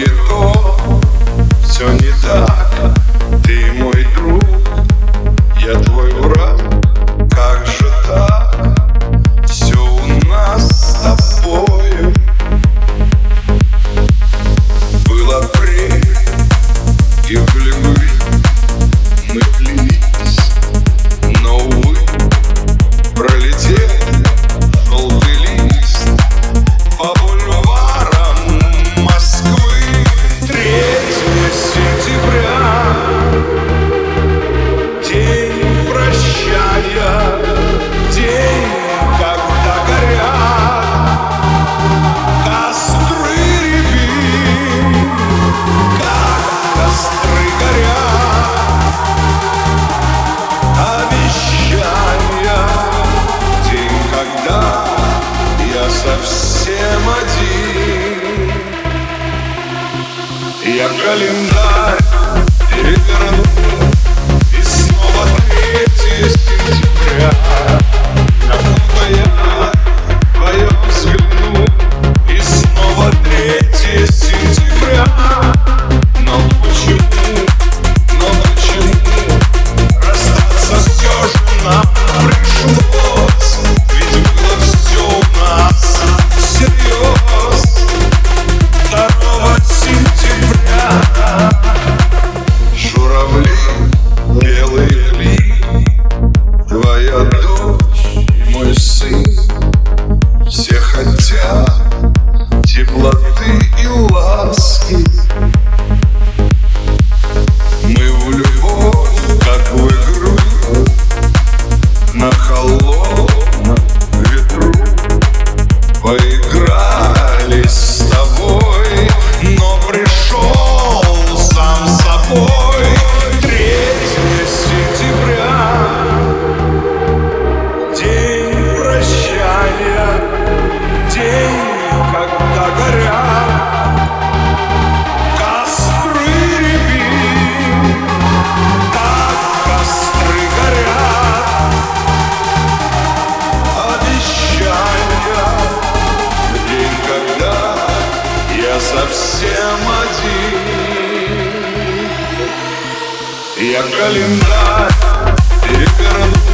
you. Я календарь. Переверну Поиграли Я календарь переверну